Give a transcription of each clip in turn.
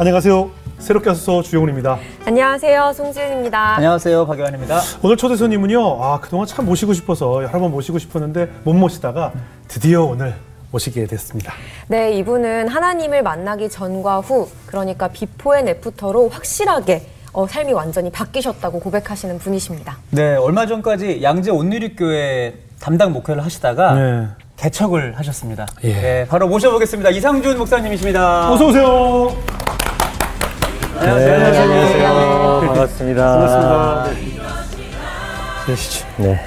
안녕하세요. 새롭게 하소서 주영훈입니다. 안녕하세요. 송지은입니다. 안녕하세요. 박요한입니다. 오늘 초대 손님은요. 아 그동안 참 모시고 싶어서 여러 번 모시고 싶었는데 못 모시다가 드디어 오늘 모시게 됐습니다. 네, 이분은 하나님을 만나기 전과 후, 그러니까 before and after로 확실하게 어, 삶이 완전히 바뀌셨다고 고백하시는 분이십니다. 네, 얼마 전까지 양재 온누리교회 담당 목회를 하시다가 네. 개척을 하셨습니다. 예. 네, 바로 모셔보겠습니다. 이상준 목사님이십니다. 어서 오세요. 안녕하세요. 안녕하세요. 반갑습니다. 반갑습니다. 네, 시죠. 네.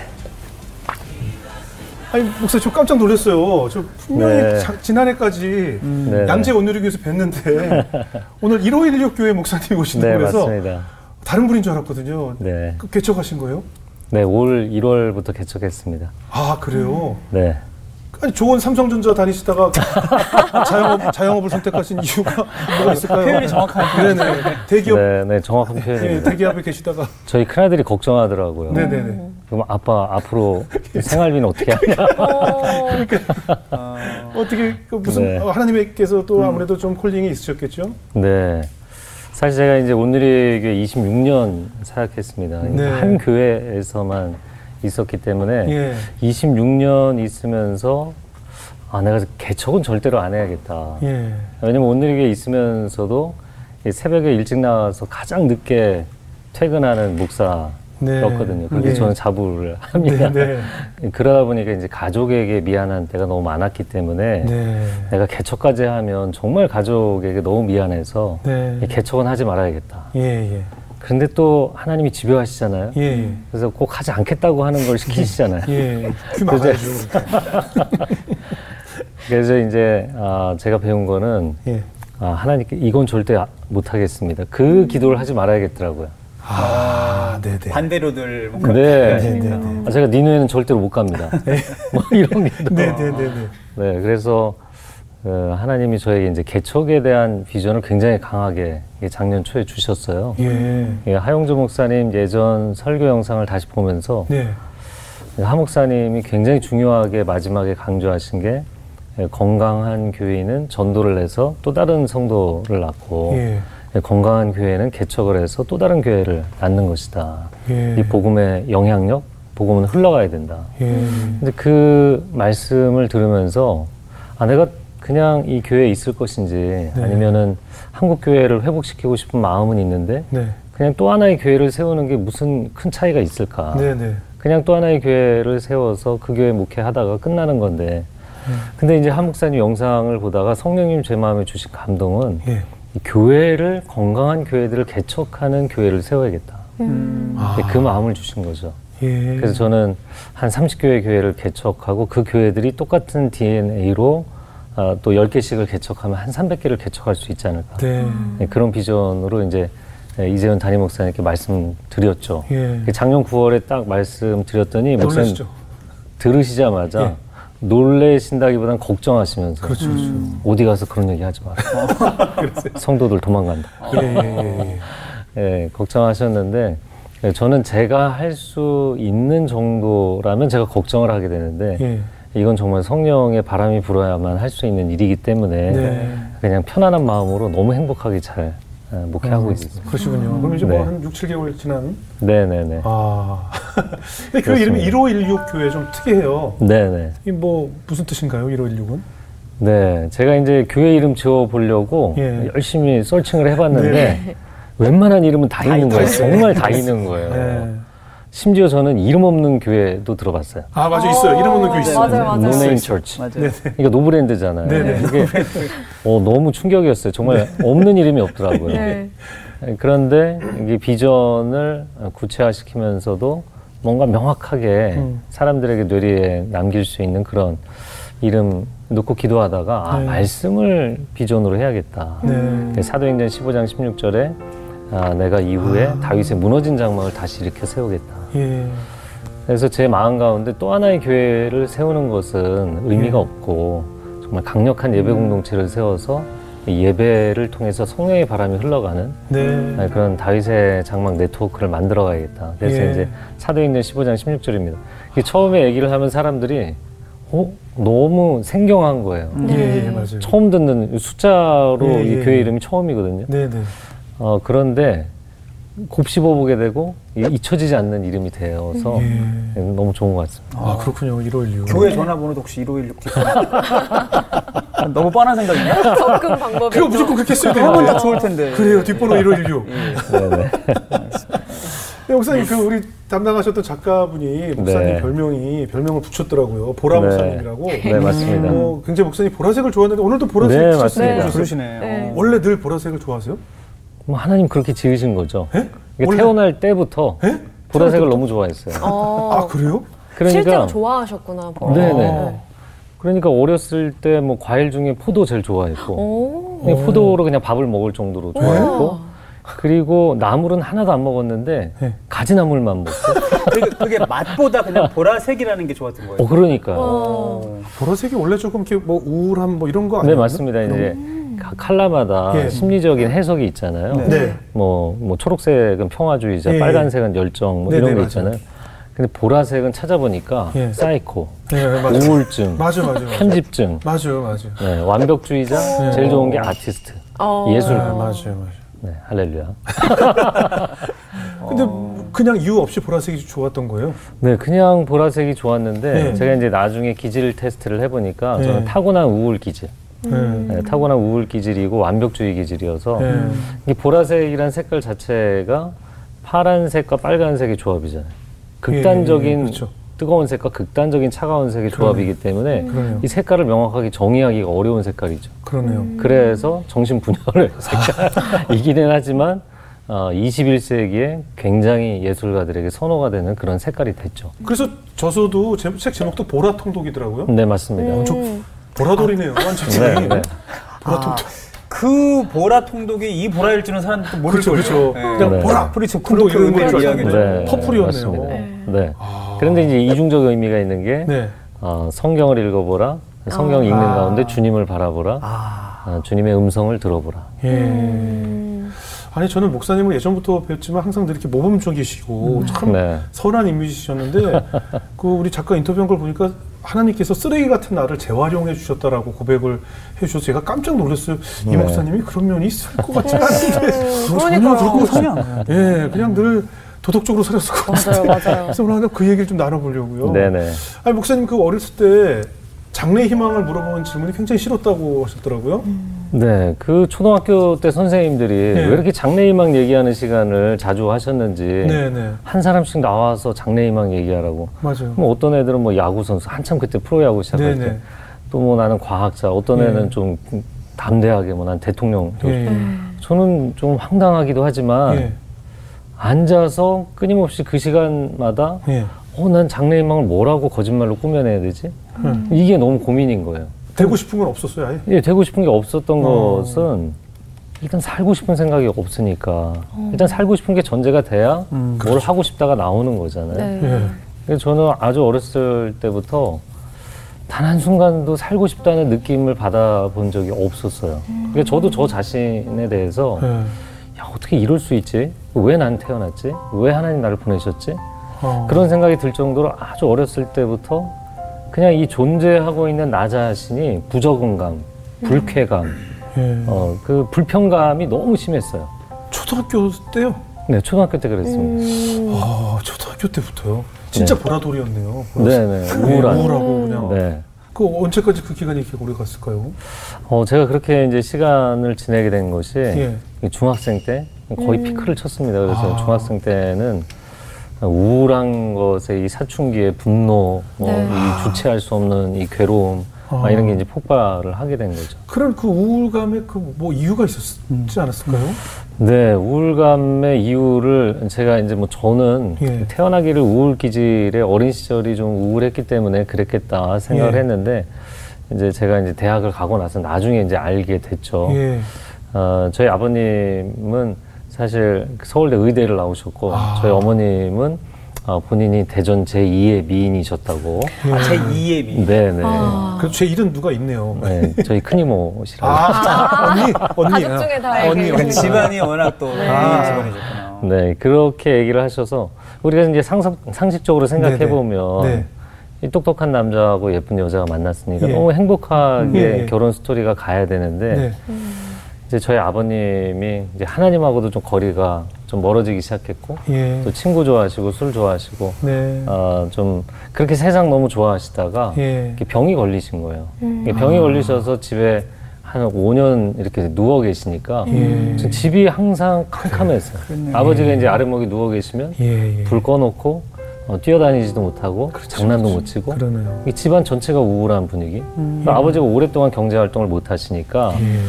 아니 목사님 저 깜짝 놀랐어요. 저 분명히 네. 자- 지난해까지 네. 양재 온누리교에서 뵀는데 오늘 1516 교회 목사님이 오신다고 네, 그래서 맞습니다. 다른 분인 줄 알았거든요. 네. 그 개척하신 거예요? 네, 올 1월부터 개척했습니다. 아 그래요? 네. 아니 좋은 삼성전자 다니시다가 자영업 자영업을 선택하신 이유가 뭐가 있을까요? 표현이 정확하네요. 네네 대기업 네, 네, 정확한 예, 표현입니다. 대기업에 계시다가 저희 큰아들이 걱정하더라고요. 네네네 그럼 아빠 앞으로 생활비는 어떻게 하냐? 어, 어떻게 그 무슨 네. 어, 하나님께서 또 아무래도 좀 콜링이 있으셨겠죠? 네. 사실 제가 이제 오늘의 26년 사역했습니다. 네. 한 교회에서만 있었기 때문에 예. 26년 있으면서 아, 내가 개척은 절대로 안 해야겠다. 예. 왜냐면 오늘에게 있으면서도 이 새벽에 일찍 나와서 가장 늦게 퇴근하는 목사였거든요. 그렇게 네. 저는 자부를 합니다. 네, 그러다 보니까 이제 가족에게 미안한 때가 너무 많았기 때문에 네. 내가 개척까지 하면 정말 가족에게 너무 미안해서 네. 이 개척은 하지 말아야겠다. 예, 예. 그런데 또 하나님이 집요하시잖아요. 예, 예. 그래서 꼭 하지 않겠다고 하는 걸 시키시잖아요. 예. 귀 막아야죠. 그래서 이제 아, 제가 배운 거는 예. 아, 하나님께 이건 절대 아- 못하겠습니다. 그 기도를 하지 말아야겠더라고요. 아, 네, 네. 반대로들 뭐 네. 하시니까. 네, 네, 아, 제가 니누에는 절대로 못 갑니다. 뭐 이런 기도. 네, 네, 네, 네. 네, 그래서 어, 하나님이 저에게 이제 개척에 대한 비전을 굉장히 강하게 작년 초에 주셨어요. 예. 예, 하용조 목사님 예전 설교 영상을 다시 보면서 네. 하 목사님이 굉장히 중요하게 마지막에 강조하신 게 예, 건강한 교회는 전도를 해서 또 다른 성도를 낳고 예. 예, 건강한 교회는 개척을 해서 또 다른 교회를 낳는 것이다. 예. 이 복음의 영향력, 복음은 흘러가야 된다. 예. 근데 그 말씀을 들으면서 아 내가 그냥 이 교회에 있을 것인지 네. 아니면은 한국 교회를 회복시키고 싶은 마음은 있는데 네. 그냥 또 하나의 교회를 세우는 게 무슨 큰 차이가 있을까? 네, 네. 그냥 또 하나의 교회를 세워서 그 교회 목회하다가 끝나는 건데. 네. 근데 이제 한 목사님 영상을 보다가 성령님 제 마음에 주신 감동은 예. 이 교회를 건강한 교회들을 개척하는 교회를 세워야겠다. 음. 아. 그 마음을 주신 거죠. 예. 그래서 저는 한 30교회 교회를 개척하고 그 교회들이 똑같은 DNA로 아, 또 10개씩을 개척하면 한 300개를 개척할 수 있지 않을까. 네. 네, 그런 비전으로 이제 네, 이재훈 담임 목사님께 말씀드렸죠. 예. 작년 9월에 딱 말씀드렸더니 목사님? 들으시자마자 예. 놀래신다기보단 걱정하시면서 그렇죠, 그렇죠. 어디 가서 그런 얘기 하지 마라. 성도들 도망간다. 예, 예, 예, 예, 걱정하셨는데 예, 저는 제가 할 수 있는 정도라면 제가 걱정을 하게 되는데 예. 이건 정말 성령의 바람이 불어야만 할 수 있는 일이기 때문에 네. 그냥 편안한 마음으로 너무 행복하게 잘 어, 목회하고 있습니다. 그러시군요. 그럼 이제 네. 뭐한 6, 7개월 지난 네네네. 아. 근데 교회 이름이 그렇습니다. 1516 교회 좀 특이해요. 네네. 이 뭐 무슨 뜻인가요? 1516은? 네. 제가 이제 교회 이름 지어 보려고 예. 열심히 서칭을 해봤는데 네. 웬만한 이름은 다, 있는 다 거예요. 정말 다 있는 거예요. 네. 심지어 저는 이름 없는 교회도 들어봤어요. 아, 맞아 있어요. 이름 없는 교회 있어요. 맞아요, 맞아요. no name church. 맞아요. 네. 이게 노브랜드잖아요. 네네. 이게 어, 너무 충격이었어요. 정말 없는 이름이 없더라고요. 네. 그런데 이게 비전을 구체화시키면서도 뭔가 명확하게 음. 사람들에게 뇌리에 남길 수 있는 그런 이름 놓고 기도하다가 아, 네. 말씀을 비전으로 해야겠다. 네. 사도행전 15장 16절에 아, 내가 이후에 아. 다윗의 무너진 장막을 다시 일으켜 세우겠다. 예. 그래서 제 마음 가운데 또 하나의 교회를 세우는 것은 의미가 예. 없고 정말 강력한 예배 공동체를 세워서 이 예배를 통해서 성령의 바람이 흘러가는 네. 아, 그런 다윗의 장막 네트워크를 만들어 가야겠다. 그래서 예. 이제 사도행전 15장 16절입니다. 처음에 얘기를 하면 사람들이 어, 너무 생경한 거예요. 예, 예, 맞아요. 처음 듣는 숫자로 예, 이 예. 교회 이름이 처음이거든요. 네, 네. 어, 그런데 곱씹어 보게 되고 이- 잊혀지지 않는 이름이 되어서 예. 네, 너무 좋은 것 같습니다. 아, 그렇군요. 1516. 교회 전화번호도 혹시 1516 너무 뻔한 생각이냐? 접근 방법이 그거 무조건 그렇게 써야 되는데. 하면 딱 좋을 텐데. 그래요. 뒷번호 1516. 네네. 네, 목사님 그 우리 담당하셨던 작가분이 목사님 네. 별명이 별명을 붙였더라고요. 보라 네. 목사님이라고. 네, 맞습니다. 어, 굉장히 목사님 보라색을 좋아하는데 오늘도 보라색 네, 맞습니다. 네. 원래 늘 보라색을 좋아하세요? 뭐 하나님 그렇게 지으신 거죠. 예? 이게 원래- 태어날 때부터 예? 보라색을 너무 좋아했어요. 어, 아 그래요? 실제로 그러니까 좋아하셨구나. 보라. 네네. 그러니까 어렸을 때 뭐 과일 중에 포도 제일 좋아했고 오. 그냥 포도로 그냥 밥을 먹을 정도로 좋아했고 그리고 나물은 하나도 안 먹었는데 네. 가지나물만 먹고 그게, 그게 맛보다 그냥 보라색이라는 게 좋았던 거예요. 어 그러니까 어. 보라색이 원래 조금 이렇게 뭐 우울한 뭐 이런 거네 아니에요? 맞습니다 이제 가- 칼라마다 예. 심리적인 해석이 있잖아요 네. 네. 뭐, 뭐 초록색은 평화주의자 예, 빨간색은 열정 뭐 네, 이런 네, 거. 있잖아요 근데 보라색은 찾아보니까 예. 사이코 네, 맞아요. 우울증 맞아, 맞아, 맞아. 편집증 맞아요, 맞아요. 네, 완벽주의자 제일 좋은 게 아티스트 어. 예술 네, 맞아요, 맞아요. 네, 할렐루야 근데 그냥 이유 없이 보라색이 좋았던 거예요? 네, 그냥 보라색이 좋았는데 네. 제가 이제 나중에 기질 테스트를 해보니까 네. 저는 타고난 우울 기질, 네. 네, 타고난 우울 기질이고 완벽주의 기질이어서 네. 이 보라색이란 색깔 자체가 파란색과 빨간색의 조합이잖아요. 극단적인 예, 예, 그렇죠. 뜨거운 색과 극단적인 차가운 색의 조합이기 때문에 그러네요. 이 색깔을 명확하게 정의하기가 어려운 색깔이죠. 그러네요. 그래서 정신 분열의 색깔이기는 하지만 어, 21세기에 굉장히 예술가들에게 선호가 되는 그런 색깔이 됐죠. 그래서 저서도 제, 책 제목도 보라 통독이더라고요. 네, 맞습니다. 음. 보라돌이네요, 완전히. 네, 네. 보라 아. 그 보라 통독이 이 보라일 줄은 사람들도 모를 그렇죠, 거죠. 그렇죠. 네. 그냥 네. 보라, please 통독 이런 걸 줄 이야기죠. purple이었네요. 네. 네. 아. 그런데 이제 이중적 의미가 있는 게 네. 어, 성경을 읽어보라, 성경 아. 읽는 가운데 주님을 바라보라, 아, 어, 주님의 음성을 들어보라. 예. 음. 아니 저는 목사님을 예전부터 뵀지만 항상 늘 이렇게 모범적이시고 참 네. 선한 인물이셨는데 그 우리 작가 인터뷰한 걸 보니까 하나님께서 쓰레기 같은 나를 재활용해 주셨다라고 고백을 해주셔서 제가 깜짝 놀랐어요. 이 네. 목사님이 그런 면이 있을 것 같지 않은데 전혀. 그러고 전혀 안. 예, 그냥 늘 도덕적으로 살았을 것 같아요. 맞아요, 맞아요. 그래서 오늘 그 얘기를 좀 나눠보려고요. 네네. 아니 목사님 그 어렸을 때 장래 희망을 물어보는 질문이 굉장히 싫었다고 하셨더라고요. 네, 그 초등학교 때 선생님들이 네. 왜 이렇게 장래 희망 얘기하는 시간을 자주 하셨는지 네, 네, 한 사람씩 나와서 장래 희망 얘기하라고. 맞아요. 뭐 어떤 애들은 뭐 야구 선수 한참 그때 프로야구 시작할 네, 때 네. 또뭐 나는 과학자 어떤 네. 애는 좀 담대하게 뭐 난 대통령 되고 예, 싶다. 저는 좀 황당하기도 하지만 예, 앉아서 끊임없이 그 시간마다 예. 어난 장래희망을 뭐라고 거짓말로 꾸며내야 되지 음. 이게 너무 고민인 거예요. 되고 싶은 건 없었어요, 아예. 예, 되고 싶은 게 없었던 어. 것은 일단 살고 싶은 생각이 없으니까 일단 살고 싶은 게 전제가 돼야 음, 뭘 하고 싶다가 나오는 거잖아요. 네. 예. 그래서 저는 아주 어렸을 때부터 단 한 순간도 살고 싶다는 느낌을 받아본 적이 없었어요. 그러니까 저도 저 자신에 대해서 예. 야, 어떻게 이럴 수 있지? 왜 난 태어났지? 왜 하나님 나를 보내셨지? 어. 그런 생각이 들 정도로 아주 어렸을 때부터 그냥 이 존재하고 있는 나 자신이 부적응감, 불쾌감, 예. 어, 그 불편감이 너무 심했어요. 초등학교 때요? 네, 초등학교 때 그랬습니다. 음. 아, 초등학교 때부터요? 진짜 네. 보라돌이였네요. 네네, 우울한. 우울하고 그냥. 네. 그 언제까지 그 기간이 이렇게 오래 갔을까요? 어, 제가 그렇게 이제 시간을 지내게 된 것이 예. 이 중학생 때 거의 음. 피크를 쳤습니다. 그래서 아. 중학생 때는 우울한 것에 이 사춘기의 분노, 뭐 네. 이 주체할 수 없는 이 괴로움, 막 아. 이런 게 이제 폭발을 하게 된 거죠. 그런 그 우울감에 그뭐 이유가 있었지 않았을까요? 네, 우울감의 이유를 제가 이제 뭐 저는 예. 태어나기를 우울 기질의 어린 시절이 좀 우울했기 때문에 그랬겠다 생각을 예. 했는데 이제 제가 이제 대학을 가고 나서 나중에 이제 알게 됐죠. 예. 어, 저희 아버님은 사실 서울대 의대를 나오셨고 아. 저희 어머님은 어, 본인이 대전 제2의 미인이셨다고. 아, 제 2의 미. 네네. 아. 그래도 제 일은 누가 있네요. 네, 저희 큰이모시라고. 아, 언니, 언니. 가족 중에 다 언니, 알게 언니. 그 집안이 워낙 또 미인 아. 집안이셨구나. 네, 그렇게 얘기를 하셔서 우리가 이제 상상, 상식적으로 생각해 보면 네네. 네. 이 똑똑한 남자하고 예쁜 여자가 만났으니까 예. 너무 행복하게 예, 예. 결혼 스토리가 가야 되는데 네. 이제 저희 아버님이 이제 하나님하고도 좀 거리가 좀 멀어지기 시작했고 예. 또 친구 좋아하시고 술 좋아하시고 네. 어, 좀 그렇게 세상 너무 좋아하시다가 예. 이렇게 병이 걸리신 거예요. 이게 병이 걸리셔서 집에 한 5년 이렇게 누워 계시니까 예. 전 집이 항상 캄캄했어요. 그랬네. 아버지가 이제 아랫목에 누워 계시면 예. 예. 불 꺼놓고 어, 뛰어다니지도 못하고 장난도 못 치고 그러네요. 이 집안 전체가 우울한 분위기. 그러니까 아버지가 오랫동안 경제 활동을 못 하시니까 예.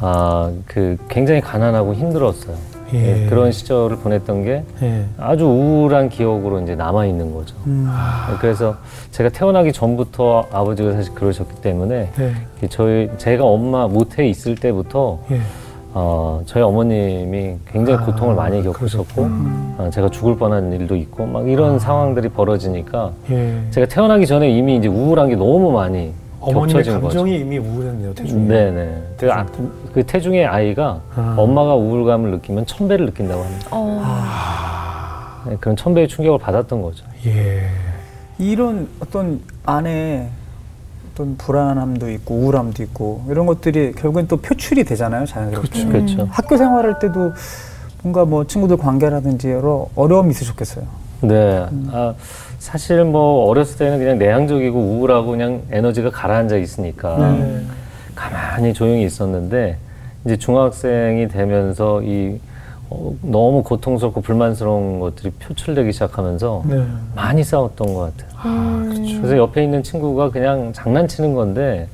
아, 그 굉장히 가난하고 힘들었어요. 예. 예, 그런 시절을 보냈던 게 예. 아주 우울한 기억으로 이제 남아 있는 거죠. 음. 그래서 제가 태어나기 전부터 아버지가 사실 그러셨기 때문에 네. 이 저희 제가 엄마 모태에 있을 때부터 예. 어, 저희 어머님이 굉장히 아, 고통을 많이 겪으셨고 어, 제가 죽을 뻔한 일도 있고 막 이런 상황들이 벌어지니까 예. 제가 태어나기 전에 이미 이제 우울한 게 너무 많이 어머님의 겹쳐진 거죠. 감정이 이미 우울했네요. 태중이. 네네. 그, 아, 그 태중의 아이가 아. 엄마가 우울감을 느끼면 천 배를 느낀다고 합니다. 어, 네, 그런 천 배의 충격을 받았던 거죠. 예. 이런 어떤 안에 어떤 불안함도 있고 우울함도 있고 이런 것들이 결국엔 또 표출이 되잖아요 자연스럽게 그렇죠. 학교 생활할 때도 뭔가 뭐 친구들 관계라든지 여러 어려움이 있으셨겠어요 네. 아, 사실 뭐 어렸을 때는 그냥 내향적이고 우울하고 그냥 에너지가 가라앉아 있으니까 네. 가만히 조용히 있었는데 이제 중학생이 되면서 이 어, 너무 고통스럽고 불만스러운 것들이 표출되기 시작하면서 네. 많이 싸웠던 것 같아요. 아, 그렇죠. 그래서 옆에 있는 친구가 그냥 장난치는 건데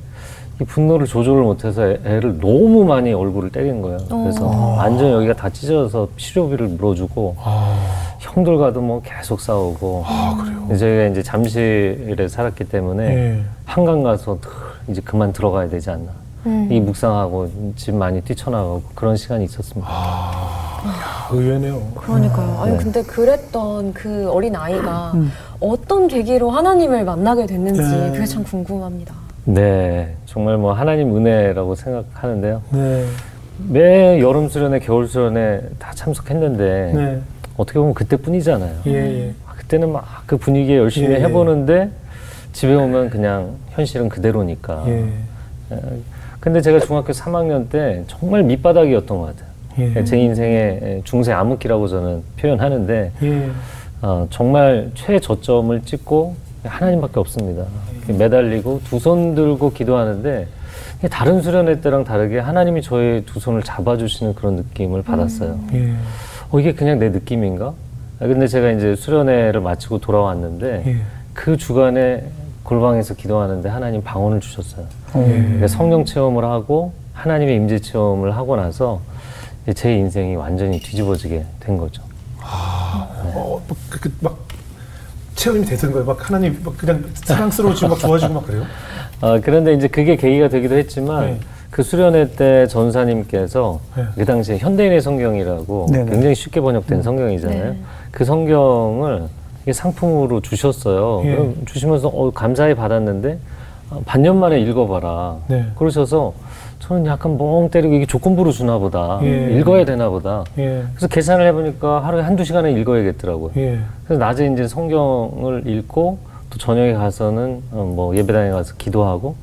이 분노를 조절을 못해서 애- 애를 너무 많이 얼굴을 때린 거예요. 그래서 완전 여기가 다 찢어져서 치료비를 물어주고 아, 형들과도 뭐 계속 싸우고 아 저희가 이제 잠실에 살았기 때문에 예. 한강 가서 늘 이제 그만 들어가야 되지 않나. 음. 이 묵상하고 집 많이 뛰쳐나가고 그런 시간이 있었습니다. 아, 의외네요. 그러니까요. 아니 네. 근데 그랬던 그 어린 아이가 어떤 계기로 하나님을 만나게 됐는지 네. 그게 참 궁금합니다. 네, 정말 뭐 하나님 은혜라고 생각하는데요. 네. 매 여름 수련회, 겨울 수련회 다 참석했는데 네. 어떻게 보면 그때뿐이잖아요. 예, 예. 아, 그때는 막 그 분위기에 열심히 예, 예. 해보는데 집에 오면 그냥 현실은 그대로니까. 예. 에, 근데 제가 중학교 3학년 때 정말 밑바닥이었던 것 같아요. 예. 제 인생의 중세 암흑기라고 저는 표현하는데 예. 어, 정말 최저점을 찍고 하나님밖에 없습니다. 매달리고 두 손 들고 기도하는데 다른 수련회 때랑 다르게 하나님이 저의 두 손을 잡아주시는 그런 느낌을 받았어요. 예. 어, 이게 그냥 내 느낌인가? 아, 근데 제가 이제 수련회를 마치고 돌아왔는데 예. 그 주간에 골방에서 기도하는데 하나님 방언을 주셨어요. 예. 그러니까 성령 체험을 하고 하나님의 임재 체험을 하고 나서 제 인생이 완전히 뒤집어지게 된 거죠. 어, 막, 그, 그, 막 체험이 되던 거예요. 막 하나님 막 그냥 사랑스러워지고 막 좋아지고 막 그래요. 어, 그런데 이제 그게 계기가 되기도 했지만 네. 그 수련회 때 전사님께서 네. 그 당시에 현대인의 성경이라고 네네. 굉장히 쉽게 번역된 성경이잖아요. 네. 그 성경을 상품으로 주셨어요. 예. 그럼 주시면서 어, 감사히 받았는데 어, 반년 만에 읽어봐라. 네. 그러셔서 저는 약간 멍 때리고 이게 조건부로 주나 보다. 예. 읽어야 되나 보다. 예. 그래서 계산을 해보니까 하루에 한두 시간은 읽어야겠더라고요. 예. 그래서 낮에 이제 성경을 읽고 또 저녁에 가서는 어, 뭐 예배당에 가서 기도하고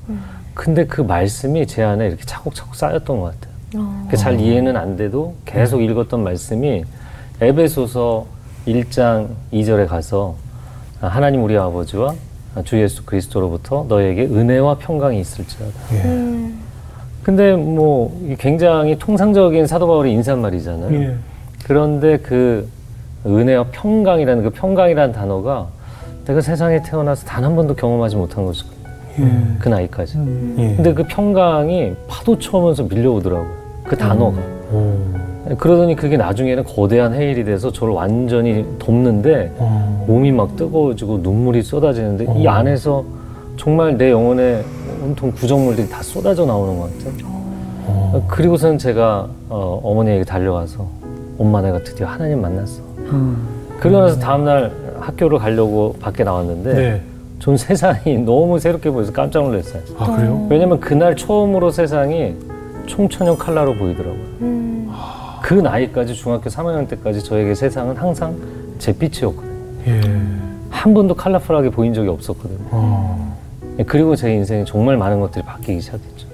근데 그 말씀이 제 안에 이렇게 차곡차곡 쌓였던 것 같아요. 그러니까 잘 이해는 안 돼도 계속 읽었던 말씀이 에베소서 1장 2절에 가서 아, 하나님 우리 아버지와 주 예수 그리스도로부터 너에게 은혜와 평강이 있을지어다. 예. 근데 뭐 굉장히 통상적인 사도 바울의 인사말이잖아요. 예. 그런데 그 은혜와 평강이라는 그 평강이라는 단어가 내가 세상에 태어나서 단 한 번도 경험하지 못한 것이거든요. 예. 그 나이까지. 예. 근데 그 평강이 파도처 오면서 밀려오더라고요. 그 단어가. 오. 그러더니 그게 나중에는 거대한 해일이 돼서 저를 완전히 덮는데 어. 몸이 막 뜨거워지고 눈물이 쏟아지는데 이 어. 안에서 정말 내 영혼의 온통 구정물들이 다 쏟아져 나오는 것 같아요. 어. 그리고서는 제가 어, 어머니에게 달려가서 엄마 내가 드디어 하나님 만났어. 음. 그러고 나서 다음날 학교를 가려고 밖에 나왔는데 네. 전 세상이 너무 새롭게 보여서 깜짝 놀랐어요. 아 그래요? 왜냐면 그날 처음으로 세상이 총천연 칼라로 보이더라고요. 음. 그 나이까지 중학교 3학년 때까지 저에게 세상은 항상 잿빛이었거든요. 예. 한 번도 컬러풀하게 보인 적이 없었거든요. 어. 그리고 제 인생에 정말 많은 것들이 바뀌기 시작했죠.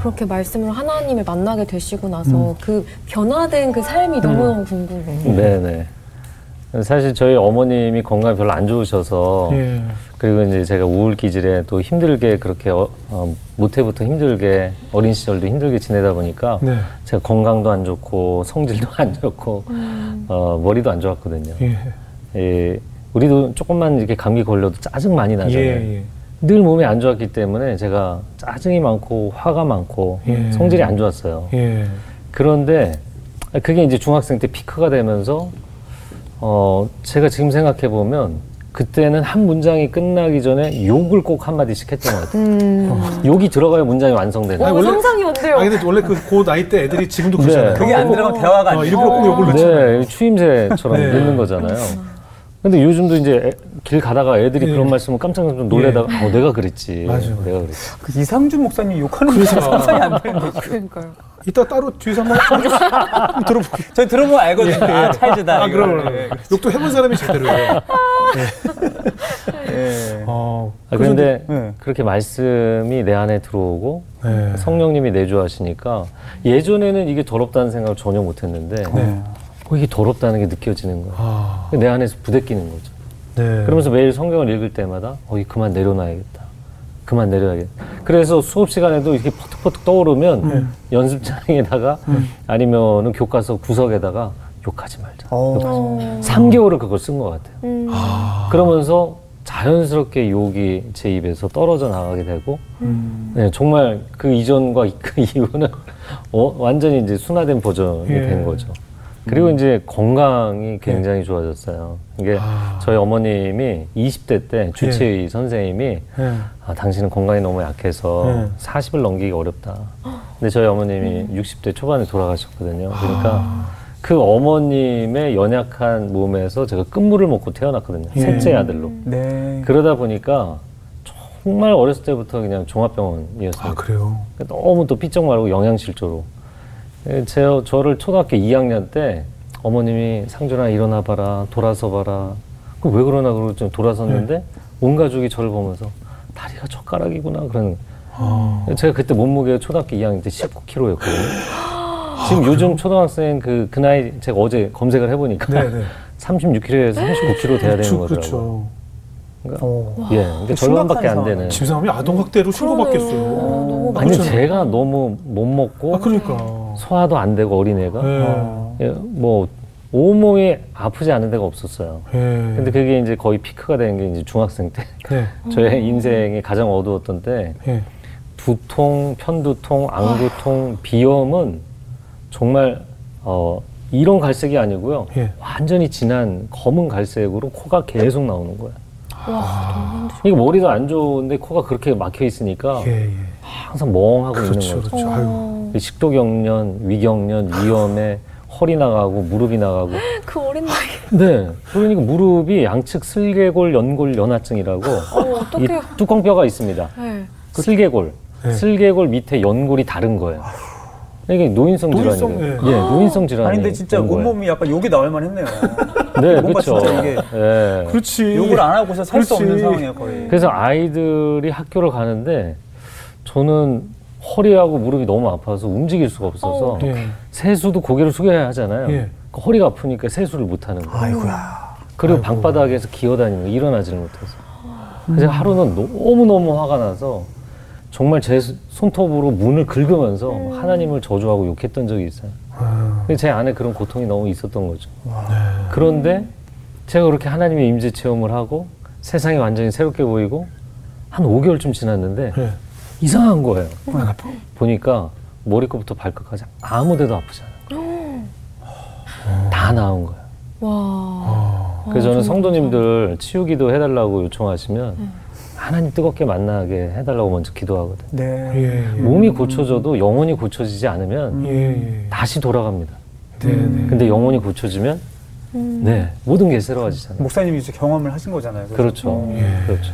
그렇게 말씀을 하나님을 만나게 되시고 나서 그 변화된 그 삶이 너무너무 궁금해요. 네네. 사실 저희 어머님이 건강이 별로 안 좋으셔서 예. 그리고 이제 제가 우울 기질에 또 힘들게 그렇게 어, 어, 모태부터 힘들게 어린 시절도 힘들게 지내다 보니까 네. 제가 건강도 안 좋고 성질도 안 좋고 어, 머리도 안 좋았거든요. 예. 예, 우리도 조금만 이렇게 감기 걸려도 짜증 많이 나잖아요. 예. 예. 늘 몸이 안 좋았기 때문에 제가 짜증이 많고 화가 많고 예. 성질이 안 좋았어요. 예. 그런데 그게 이제 중학생 때 피크가 되면서 어 제가 지금 생각해 보면 그때는 한 문장이 끝나기 전에 욕을 꼭 한마디씩 했던 것 같아요. 음. 욕이 들어가야 문장이 완성되는 아니, 어, 원래- 상상이 안 돼요. 아 근데 원래 그, 그 나이 때 애들이 지금도 그러잖아요. 네. 그게 안 들어가면 대화가 안 어, 돼. 일부러 꼭 욕을 넣잖아요. 네, 추임새처럼 네. 넣는 거잖아요. 근데 요즘도 이제 애- 길 가다가 애들이 예. 그런 말씀을 깜짝 좀 놀래다가 어, 내가 그랬지. 맞아요. 내가 그랬지. 그 이상준 목사님 욕하는 게 그래서- 상상이 안 되는데. 그러니까요. 이따 따로 뒤에서 한번 들어볼게요. 저희 들어보면 알거든요. 아, 찰즈다. 아. 그럼 네. 욕도 해본 사람이 제대로 해요. 예. 어, 아, 그런데 네. 그렇게 말씀이 내 안에 들어오고 네. 성령님이 내주하시니까 예전에는 이게 더럽다는 생각을 전혀 못 했는데 네. 어, 이게 더럽다는 게 느껴지는 거예요. 아, 내 안에서 부대끼는 거죠. 네. 그러면서 매일 성경을 읽을 때마다 어, 이 그만 내려놔야겠다. 그만 내려야겠다. 그래서 수업 시간에도 이렇게 퍼뜩퍼뜩 떠오르면 연습장에다가 아니면은 교과서 구석에다가 욕하지 말자. 어. 3개월을 그걸 쓴 것 같아요. 음. 그러면서 자연스럽게 욕이 제 입에서 떨어져 나가게 되고 음. 네, 정말 그 이전과 이- 그 이후는 어, 완전히 이제 순화된 버전이 예. 된 거죠. 그리고 이제 건강이 굉장히 좋아졌어요. 이게 아. 저희 어머님이 20대 때 주치의 선생님이 네. 아, 당신은 건강이 너무 약해서 네. 40을 넘기기 어렵다. 근데 저희 어머님이 60대 초반에 돌아가셨거든요. 그러니까 아. 그 어머님의 연약한 몸에서 제가 끝물을 먹고 태어났거든요. 예. 셋째 아들로. 네. 그러다 보니까 정말 어렸을 때부터 그냥 종합병원이었어요. 아 그래요. 너무 또 삐쩍 마르고 영양실조로. 예, 제, 저를 초등학교 2학년 때 어머님이 상준아 일어나 봐라 돌아서 봐라. 그 왜 그러나 그러고 좀 돌아섰는데 네. 온 가족이 저를 보면서 다리가 젓가락이구나 거예요. 아, 제가 그때 몸무게가 초등학교 2학년 때 19kg였거든요. 지금 요즘 초등학생 그, 그 나이 제가 어제 검색을 해보니까 네네. 36kg에서 39kg 돼야 되는. 그렇죠. 그러니까 어. 예, 근데 절반밖에 안 되는. 집사람이 아동 학대로 신고받겠어요. 너무 아니 그렇잖아요. 제가 너무 못 먹고 아 그러니까. 소화도 안 되고 어린애가 네. 어. 예, 뭐 온몸이 아프지 않은 데가 없었어요. 예. 근데 그게 이제 거의 피크가 된 게 이제 중학생 때 네. 저의 인생이 가장 어두웠던 때 예. 두통, 편두통, 안구통, 비염은 정말 어, 이런 갈색이 아니고요. 예. 완전히 진한 검은 갈색으로 코가 계속 나오는 거예요. 와, 너무 힘드죠. 이게 머리도 안 좋은데 코가 그렇게 막혀 있으니까 예. 예. 항상 멍하고 그렇죠, 있는 거죠. 그렇죠. 아유. 어, 식도경련, 위경련, 위염에 허리 나가고 무릎이 나가고. 그 어린 나이. 네. 그러니까 무릎이 양측 슬개골 연골 연화증이라고 어, 이 어떡해요. 뚜껑뼈가 있습니다. 네. 슬개골. 네. 슬개골 밑에 연골이 다른 거예요. 이게 노인성 노인성, 질환이에요. 예. 예, 노인성 질환이. 아니 근데 진짜 온. 온몸이 약간 욕이 나올 만했네요. 네, 그렇죠. 진짜 이게 예. 그렇지. 욕을 안 하고서 살 수. 없는 상황이에요 거의. 그래서 아이들이 학교를 가는데 저는 허리하고 무릎이 너무 아파서 움직일 수가 없어서 어. 예. 세수도 고개를 숙여야 하잖아요. 예. 그 허리가 아프니까 세수를 못 하는 거예요. 아이고야. 그리고 아이고. 방바닥에서 기어다니는 거 일어나지를 못해서. 그래서 하루는 너무너무 화가 나서 정말 제 손톱으로 문을 긁으면서 하나님을 저주하고 욕했던 적이 있어요. 아, 근데 제 안에 그런 고통이 너무 있었던 거죠. 네. 그런데 제가 그렇게 하나님의 임재 체험을 하고 세상이 완전히 새롭게 보이고 한 5개월쯤 지났는데 예. 이상한 거예요. 안 아파? 보니까 머리끝부터 발끝까지 아무 데도 아프지 않아요. 다 나은 거예요. 와. 아, 그래서 저는 정말 성도님들 치유기도 해달라고 요청하시면 하나님 뜨겁게 만나게 해달라고 먼저 기도하거든요. 네. 예. 예. 몸이 고쳐져도 영혼이 고쳐지지 않으면 예. 예. 다시 돌아갑니다. 네. 네. 근데 영혼이 고쳐지면 네 모든 게 새로워지잖아요. 목사님이 이제 경험을 하신 거잖아요. 그래서. 그렇죠. 어. 예. 그렇죠.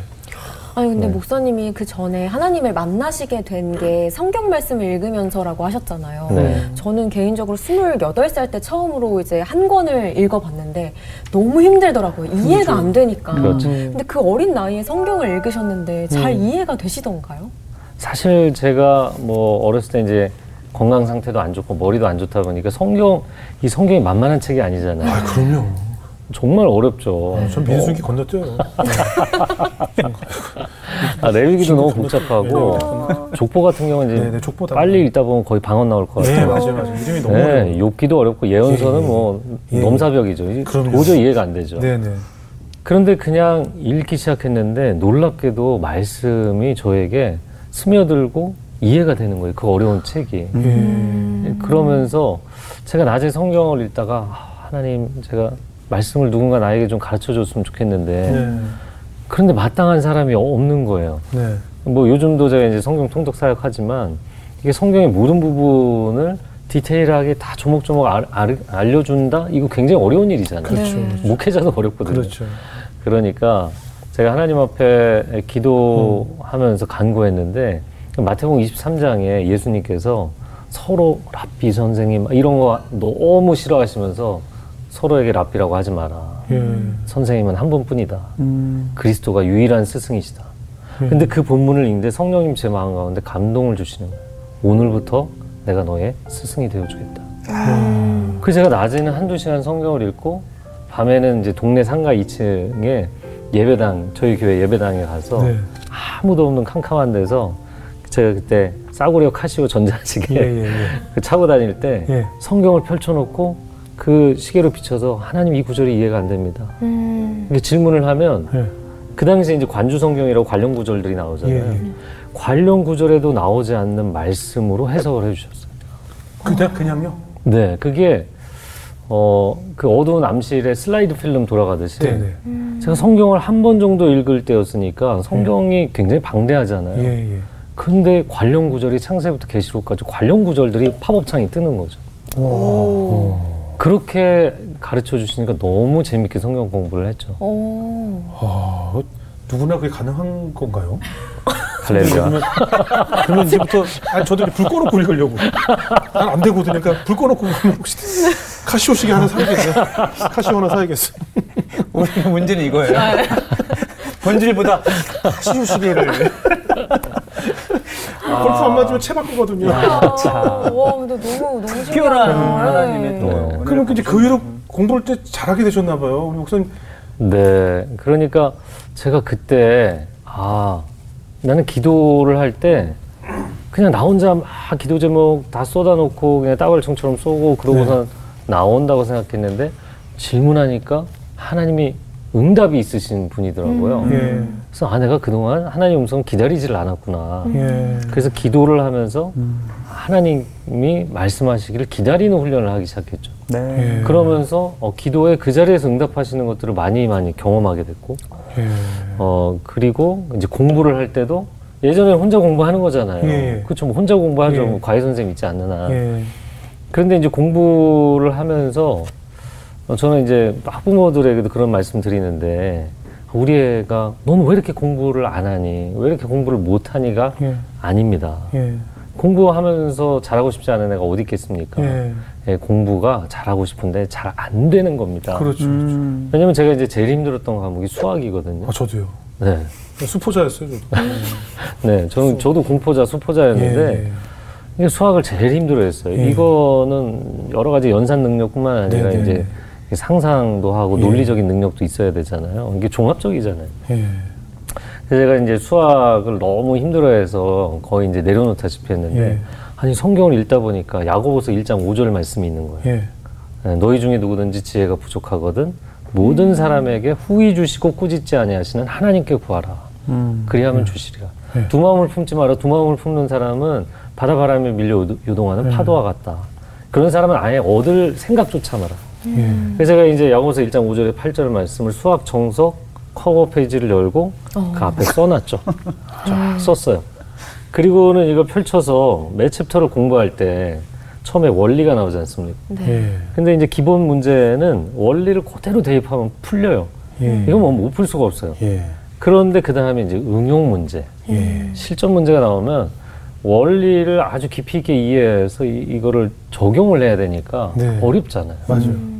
아니 근데 네. 목사님이 그 전에 하나님을 만나시게 된 게 성경 말씀을 읽으면서라고 하셨잖아요. 네. 저는 개인적으로 28살 때 처음으로 이제 한 권을 읽어봤는데 너무 힘들더라고요. 이해가 안 되니까. 그렇죠. 근데 그 어린 나이에 성경을 읽으셨는데 잘 음. 이해가 되시던가요? 사실 제가 뭐 어렸을 때 이제 건강 상태도 안 좋고 머리도 안 좋다 보니까 성경 이 성경이 만만한 책이 아니잖아요. 아, 그럼요. 정말 어렵죠. 전 민수기 건너뛰어요. 아, 레위기도 너무. 복잡하고 족보 같은 경우는 이제 네, 네. 빨리 읽다 보면 거의 방언 나올 것 네, 같아요. 맞아요, 맞아요. 이름이 너무 네. 욥기도 어렵고 예언서는 예, 예. 뭐 예. 넘사벽이죠. 이게 그럼요. 도저히 이해가 안 되죠. 네, 네. 그런데 그냥 읽기 시작했는데 놀랍게도 말씀이 저에게 스며들고 이해가 되는 거예요. 그 어려운 책이. 예. 그러면서 제가 낮에 성경을 읽다가 아, 하나님 제가 말씀을 누군가 나에게 좀 가르쳐 줬으면 좋겠는데 네. 그런데 마땅한 사람이 없는 거예요. 네. 뭐 요즘도 제가 이제 성경 통독 사역하지만 이게 성경의 모든 부분을 디테일하게 다 조목조목 알, 알, 알려준다? 이거 굉장히 어려운 일이잖아요. 그렇죠. 네. 목회자도 어렵거든요. 그렇죠. 그러니까 제가 하나님 앞에 기도하면서 간구했는데 마태복음 23장에 예수님께서 서로 랍비 선생님 이런 거 너무 싫어하시면서 서로에게 랍비라고 하지 마라. 예. 선생님은 한 분뿐이다. 음. 그리스도가 유일한 스승이시다. 예. 근데 그 본문을 읽는데 성령님 제 마음 가운데 감동을 주시는 거예요. 오늘부터 내가 너의 스승이 되어주겠다. 그래서 제가 낮에는 한두 시간 성경을 읽고 밤에는 이제 동네 상가 2층에 예배당, 저희 교회 예배당에 가서 네. 아무도 없는 캄캄한 데서 제가 그때 싸구려 카시오 전자시계 예, 예, 예. 그 차고 다닐 때 예. 성경을 펼쳐놓고 그 시계로 비춰서 하나님 이 구절이 이해가 안 됩니다. 음. 질문을 하면 예. 그 당시에 이제 관주 성경이라고 관련 구절들이 예. 나오잖아요. 예. 관련 구절에도 나오지 않는 말씀으로 해석을 해주셨어요. 그냥 그냥요? 네, 그게 어, 그 어두운 암실에 슬라이드 필름 돌아가듯이 네, 네. 제가 성경을 한 번 정도 읽을 때였으니까 성경이 굉장히 방대하잖아요. 예, 예. 근데 관련 구절이 창세부터 계시록까지 관련 구절들이 팝업창이 뜨는 거죠. 오. 그렇게 가르쳐 주시니까 너무 재밌게 성경 공부를 했죠. 오. 아, 누구나 그게 가능한 건가요? 할렐루야. 그러면, 이제부터 아니 저도 이제 불 꺼놓고 읽으려고 난 안 되거든 그러니까 불 꺼놓고 혹시 카시오 시계 하나 사야겠네 카시오 하나 사야겠어 우리 문제는 이거예요. 본질보다 카시오 시계를 골프 안 맞으면 채 바꾸거든요 자. 와, 근데 너무 너무. 특별한 네. 하나님의 또. 네. 그러면 이제 그 위로 공부할 때 잘하게 되셨나 봐요 우리 목사님 네. 그러니까 제가 그때, 아, 나는 기도를 할 때 그냥 나 혼자 막 기도 제목 다 쏟아놓고 그냥 따발총처럼 쏘고 그러고선 나온다고 생각했는데 질문하니까 하나님이 응답이 있으신 분이더라고요. 예, 그래서 아, 내가 그동안 하나님 음성 기다리지를 않았구나. 예. 그래서 기도를 하면서 하나님이 말씀하시기를 기다리는 훈련을 하기 시작했죠. 네. 예. 그러면서 어, 기도에 그 자리에서 응답하시는 것들을 많이 많이 경험하게 됐고, 예. 어, 그리고 이제 공부를 할 때도 예전에 혼자 공부하는 거잖아요. 그렇죠. 뭐 혼자 공부하죠. 예. 뭐 과외 선생님 있지 않는 한. 예. 그런데 이제 공부를 하면서 어, 저는 이제 학부모들에게도 그런 말씀 드리는데 우리 애가 너는 왜 이렇게 공부를 안 하니? 왜 이렇게 공부를 못 하니가 예. 아닙니다. 예. 공부하면서 잘하고 싶지 않은 애가 어디 있겠습니까? 예. 예, 공부가 잘하고 싶은데 잘 안 되는 겁니다. 그렇죠 음. 왜냐면 제가 이제 제일 힘들었던 과목이 수학이거든요. 아 저도요 네. 수포자였어요 저도 네. 저는, 저도 공포자, 수포자였는데, 예, 예. 이게 수학을 제일 힘들어했어요. 예. 이거는 여러 가지 연산 능력뿐만 아니라 네, 네, 이제 네. 상상도 하고 예. 논리적인 능력도 있어야 되잖아요. 이게 종합적이잖아요. 예. 제가 이제 수학을 너무 힘들어해서 거의 이제 내려놓다시피 했는데, 예. 아니 성경을 읽다 보니까 야고보서 1장 5절 말씀이 있는 거예요. 예. 네, 너희 중에 누구든지 지혜가 부족하거든 모든 사람에게 후히 주시고 꾸짖지 아니하시는 하나님께 구하라. 음. 그리하면 주시리라. 네. 두 마음을 품지 마라. 두 마음을 품는 사람은 바다 바람에 밀려 요동하는 파도와 같다. 그런 사람은 아예 얻을 생각조차 마라. 예. 그래서 제가 이제 야고보서 1장 5절에 8절 말씀을 수학 정석 커버 페이지를 열고 그 앞에 써놨죠. 쫙 썼어요. 그리고는 이거 펼쳐서 매 챕터를 공부할 때 처음에 원리가 나오지 않습니까? 네. 예. 근데 이제 기본 문제는 원리를 그대로 대입하면 풀려요. 예. 이건 뭐 못 풀 수가 없어요. 예. 그런데 그 다음에 이제 응용 문제, 예. 실전 문제가 나오면 원리를 아주 깊이 있게 이해해서 이, 이거를 적용을 해야 되니까 네. 어렵잖아요. 맞아요.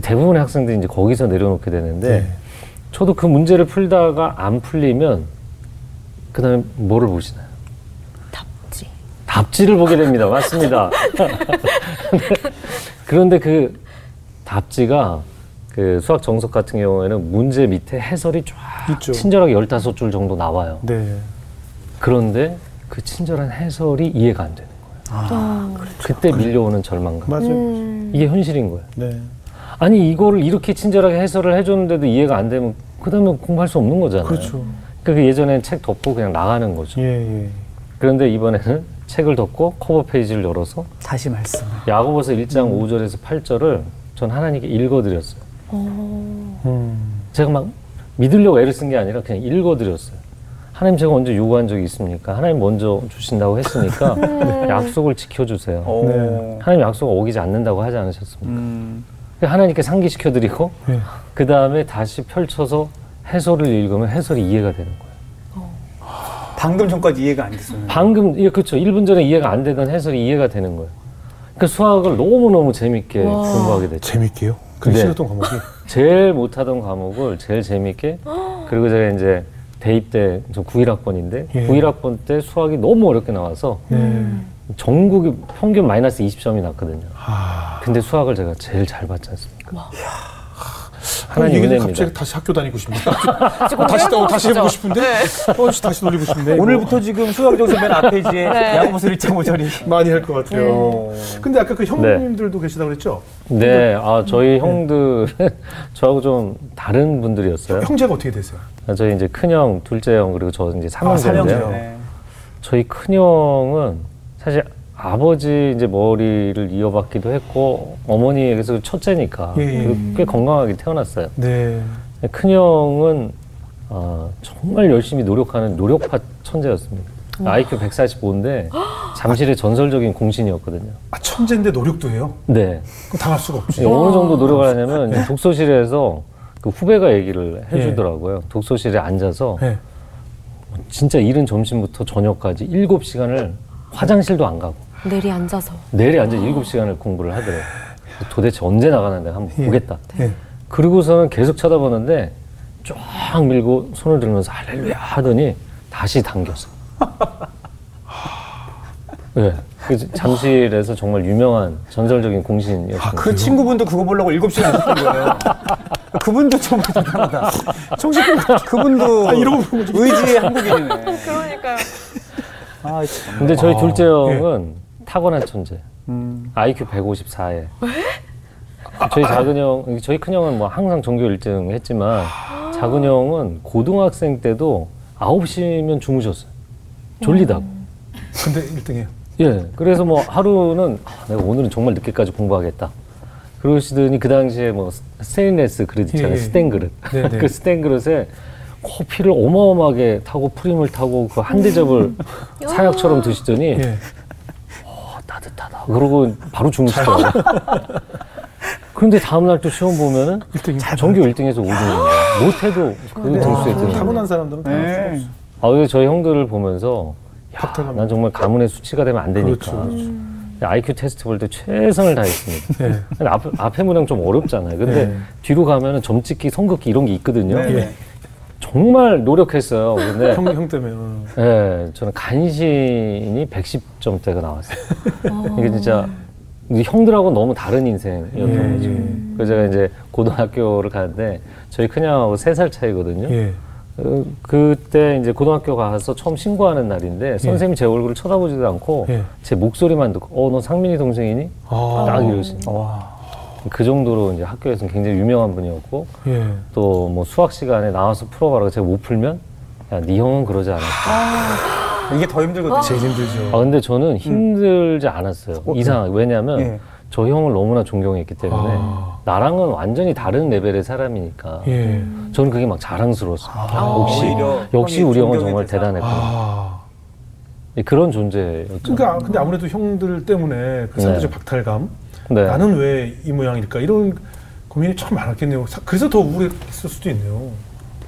대부분의 학생들이 이제 거기서 내려놓게 되는데 네. 저도 그 문제를 풀다가 안 풀리면 그 다음에 뭐를 보시나요? 답지. 답지를 보게 됩니다. 맞습니다. 그런데 그 답지가 그 수학 정석 같은 경우에는 문제 밑에 해설이 쫙 있죠. 친절하게 15줄 정도 나와요. 네. 그런데 그 친절한 해설이 이해가 안 되는 거예요. 아, 그때 밀려오는 절망감. 맞아요. 음. 이게 현실인 거예요. 네. 아니 이거를 이렇게 친절하게 해설을 해줬는데도 이해가 안 되면 그 다음에 공부할 수 없는 거잖아요. 그렇죠. 그러니까 예전엔 책 덮고 그냥 나가는 거죠. 예, 예. 그런데 이번에는 책을 덮고 커버 페이지를 열어서 다시 말씀. 야고보서 1장 5절에서 8절을 전 하나님께 읽어드렸어요. 음. 제가 막 믿으려고 애를 쓴 게 아니라 그냥 읽어드렸어요. 하나님 제가 언제 요구한 적이 있습니까? 하나님 먼저 주신다고 했으니까 약속을 지켜주세요. 오. 네. 하나님 약속 어기지 않는다고 하지 않으셨습니까? 음. 하나님께 상기시켜 드리고 예. 그 다음에 다시 펼쳐서 해설을 읽으면 해설이 이해가 되는 거예요. 방금 전까지 이해가 안 됐었는데. 방금 예 그렇죠. 1분 전에 이해가 안 되던 해설이 이해가 되는 거예요. 그러니까 수학을 너무 너무 재밌게 공부하게 됐죠. 재밌게요. 그게 네. 싫었던 과목이. 제일 못하던 과목을 제일 재밌게 그리고 제가 이제 대입 때 저 91학번인데 예. 91학번 때 수학이 너무 어렵게 나와서 네. 전국이 평균 마이너스 20점이 났거든요. 아. 근데 수학을 제가 제일 잘 봤지 않습니까? 하나님 하나님 얘기는 은혜입니다. 갑자기 다시 학교 다니고 싶네. 어, 다시 또 다시 해보고 싶은데. 어, 다시 돌리고 싶네. 오늘부터 지금 수학 정서 맨 앞페이지에 네. 야고보서 1장 5절이. 많이 할 것 같아요. 근데 아까 그 형님들도 계시다고 그랬죠? 네, 아 저희 형들 저하고 좀 다른 분들이었어요. 형제가 어떻게 되세요? 아, 저희 이제 큰형, 둘째 형 그리고 저 이제 아, 삼형제인데요. 네. 저희 큰형은 사실 아버지 이제 머리를 이어받기도 했고 어머니에게서 첫째니까 예, 꽤 건강하게 태어났어요. 네. 큰 형은 어, 정말 열심히 노력하는 노력파 천재였습니다. IQ 145인데 잠실의 전설적인 공신이었거든요. 아, 천재인데 노력도 해요? 네. 그럼 당할 수가 없지. 어느 정도 노력을 하냐면 이제 독서실에서 그 후배가 얘기를 해주더라고요. 독서실에 앉아서 네. 진짜 이른 점심부터 저녁까지 7시간을 화장실도 안 가고 내리 앉아서. 내일에 앉아 7시간을 공부를 하더래요. 도대체 언제 나가는데 한번 예. 보겠다. 예. 그리고서는 계속 쳐다보는데 쫙 밀고 손을 들면서 할렐루야 하더니 다시 당겼어. 네. 잠실에서 정말 유명한 전설적인 공신이었습니다. 그 친구분도 그거 보려고 7시간 있었던 거예요. 그분도 정말 대단하다. 정식 그분도 아, 의지의 한국인이네. 그러니까요. 아, 참. 근데 저희 아, 둘째 형은 타고난 천재. 음. IQ 154에. 저희 작은 형, 저희 큰 형은 뭐 항상 전교 1등 했지만 작은 형은 고등학생 때도 9시면 주무셨어요. 졸리다고. 근데 1등이에요. 예. 그래서 뭐 하루는 아, 내가 오늘은 정말 늦게까지 공부하겠다. 그러시더니 그 당시에 뭐 스테인레스 그릇 있잖아요. 예, 예. 스텐 그릇. 네, 네. 그 스텐 그릇에 커피를 어마어마하게 타고 프림을 타고 그 한 대접을 사약처럼 드시더니 예. 어, 따뜻하다. 그러고 바로 주무시더라고요. 그런데 다음날 또 시험 보면은 1등이 전교 1등에서 5등이에요. 못해도 그 등수에 드는 거예요. 타고난 사람들은 네. 아, 그래서 저희 형들을 보면서 야. 난 정말 가문의 수치가 되면 안 되니까. 그렇죠, 그렇죠. IQ 테스트 볼 때 최선을 다했습니다. 네. 근데 앞, 앞에 문항 좀 어렵잖아요. 근데 네. 뒤로 가면은 점찍기, 선긋기 이런 게 있거든요. 네. 예. 정말 노력했어요. 근데 형, 형 때문에. 어. 예, 저는 간신히 110점대가 나왔어요. 이게 진짜 이 형들하고 너무 다른 인생이었던 예, 거죠. 예. 그래서 제가 이제 고등학교를 가는데 저희 큰형하고 3살 차이거든요. 예. 어, 그때 이제 고등학교 가서 처음 신고하는 날인데 선생님이 제 얼굴을 쳐다보지도 않고 예. 제 목소리만 듣고 어 너 상민이 동생이니? 아. 딱 이러시. 와. 그 정도로 이제 학교에서는 굉장히 유명한 분이었고 예. 또뭐 수학 시간에 나와서 풀어봐라고 제가 못 풀면 야네 형은 그러지 않았다. 이게 더 힘들거든요. 제일 힘들죠. 아 근데 저는 힘들지 않았어요. 어, 이상 왜냐하면 예. 저 형을 너무나 존경했기 때문에 아. 나랑은 완전히 다른 레벨의 사람이니까 예. 저는 그게 막 자랑스러웠어요. 아, 역시 오히려 역시 우리 형은 정말. 대단했구나. 아. 그런 존재였죠. 그러니까 근데 아무래도 형들 때문에 그 사회적 네. 박탈감, 네. 나는 왜 이 모양일까 이런 고민이 참 많았겠네요. 사- 그래서 더 우울했을 수도 있네요.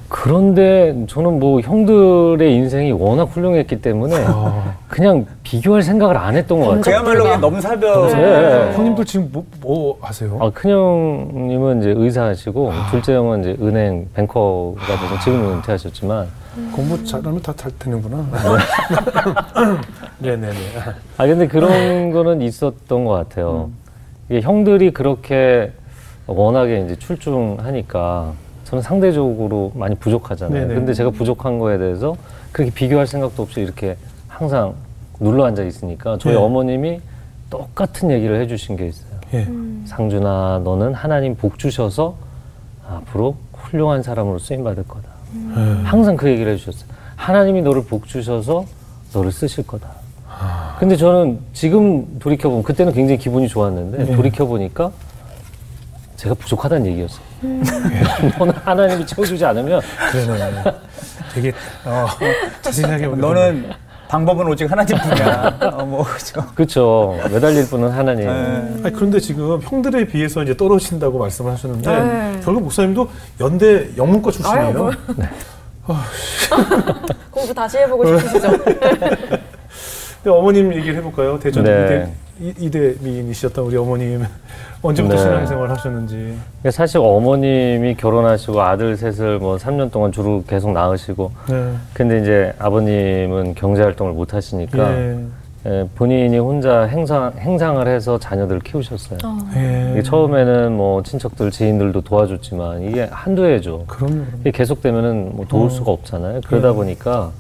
그런데 저는 뭐 형들의 인생이 워낙 훌륭했기 때문에 아. 그냥 비교할 생각을 안 했던 것 같아요. 그야말로 그냥 넘사벽. 네. 형님들 지금 뭐, 뭐 하세요? 아, 큰형님은 이제 의사하시고 둘째 형은 이제 은행 뱅커가 되서 지금은 은퇴하셨지만 공부 잘하면 다 잘 되는구나. 네네네. 아 근데 그런 거는 있었던 것 같아요. 이게 형들이 그렇게 워낙에 이제 출중하니까 저는 상대적으로 많이 부족하잖아요. 네네. 근데 제가 부족한 거에 대해서 그렇게 비교할 생각도 없이 이렇게 항상 눌러 앉아 있으니까 저희 네. 어머님이 똑같은 얘기를 해주신 게 있어요. 예. 상준아, 너는 하나님 복 주셔서 앞으로 훌륭한 사람으로 쓰임 받을 거다. 예. 항상 그 얘기를 해주셨어요. 하나님이 너를 복 주셔서 너를 쓰실 거다. 아. 근데 저는 지금 돌이켜보면 그때는 굉장히 기분이 좋았는데 네. 돌이켜보니까 제가 부족하다는 얘기였어요. 음. 너는 하나님이 채워주지 않으면 그러네. 되게 어, 자세하게 너는 방법은 오직 하나님뿐이야. 어, 뭐 그죠. 그렇죠. 매달릴 분은 하나님. 네. 아니, 그런데 지금 형들에 비해서 이제 떨어진다고 말씀을 하셨는데 네. 결국 목사님도 연대 영문과 아유, 출신이에요. 뭐. 공부 다시 해보고 싶으시죠? 근데 어머님 얘기를 해볼까요? 대전 네. 이대, 미인이셨던 우리 어머님 언제부터 네. 신앙생활 하셨는지. 그러니까 사실 어머님이 결혼하시고 아들 셋을 뭐 3년 동안 주로 계속 낳으시고 네. 근데 이제 아버님은 경제 활동을 못 하시니까 예. 예, 본인이 혼자 행상, 행상을 해서 자녀들을 키우셨어요. 예. 이게 처음에는 뭐 친척들, 지인들도 도와줬지만 이게 한두 해죠. 그럼요. 그럼요. 이게 계속되면은 뭐 도울 어. 수가 없잖아요. 그러다 네. 보니까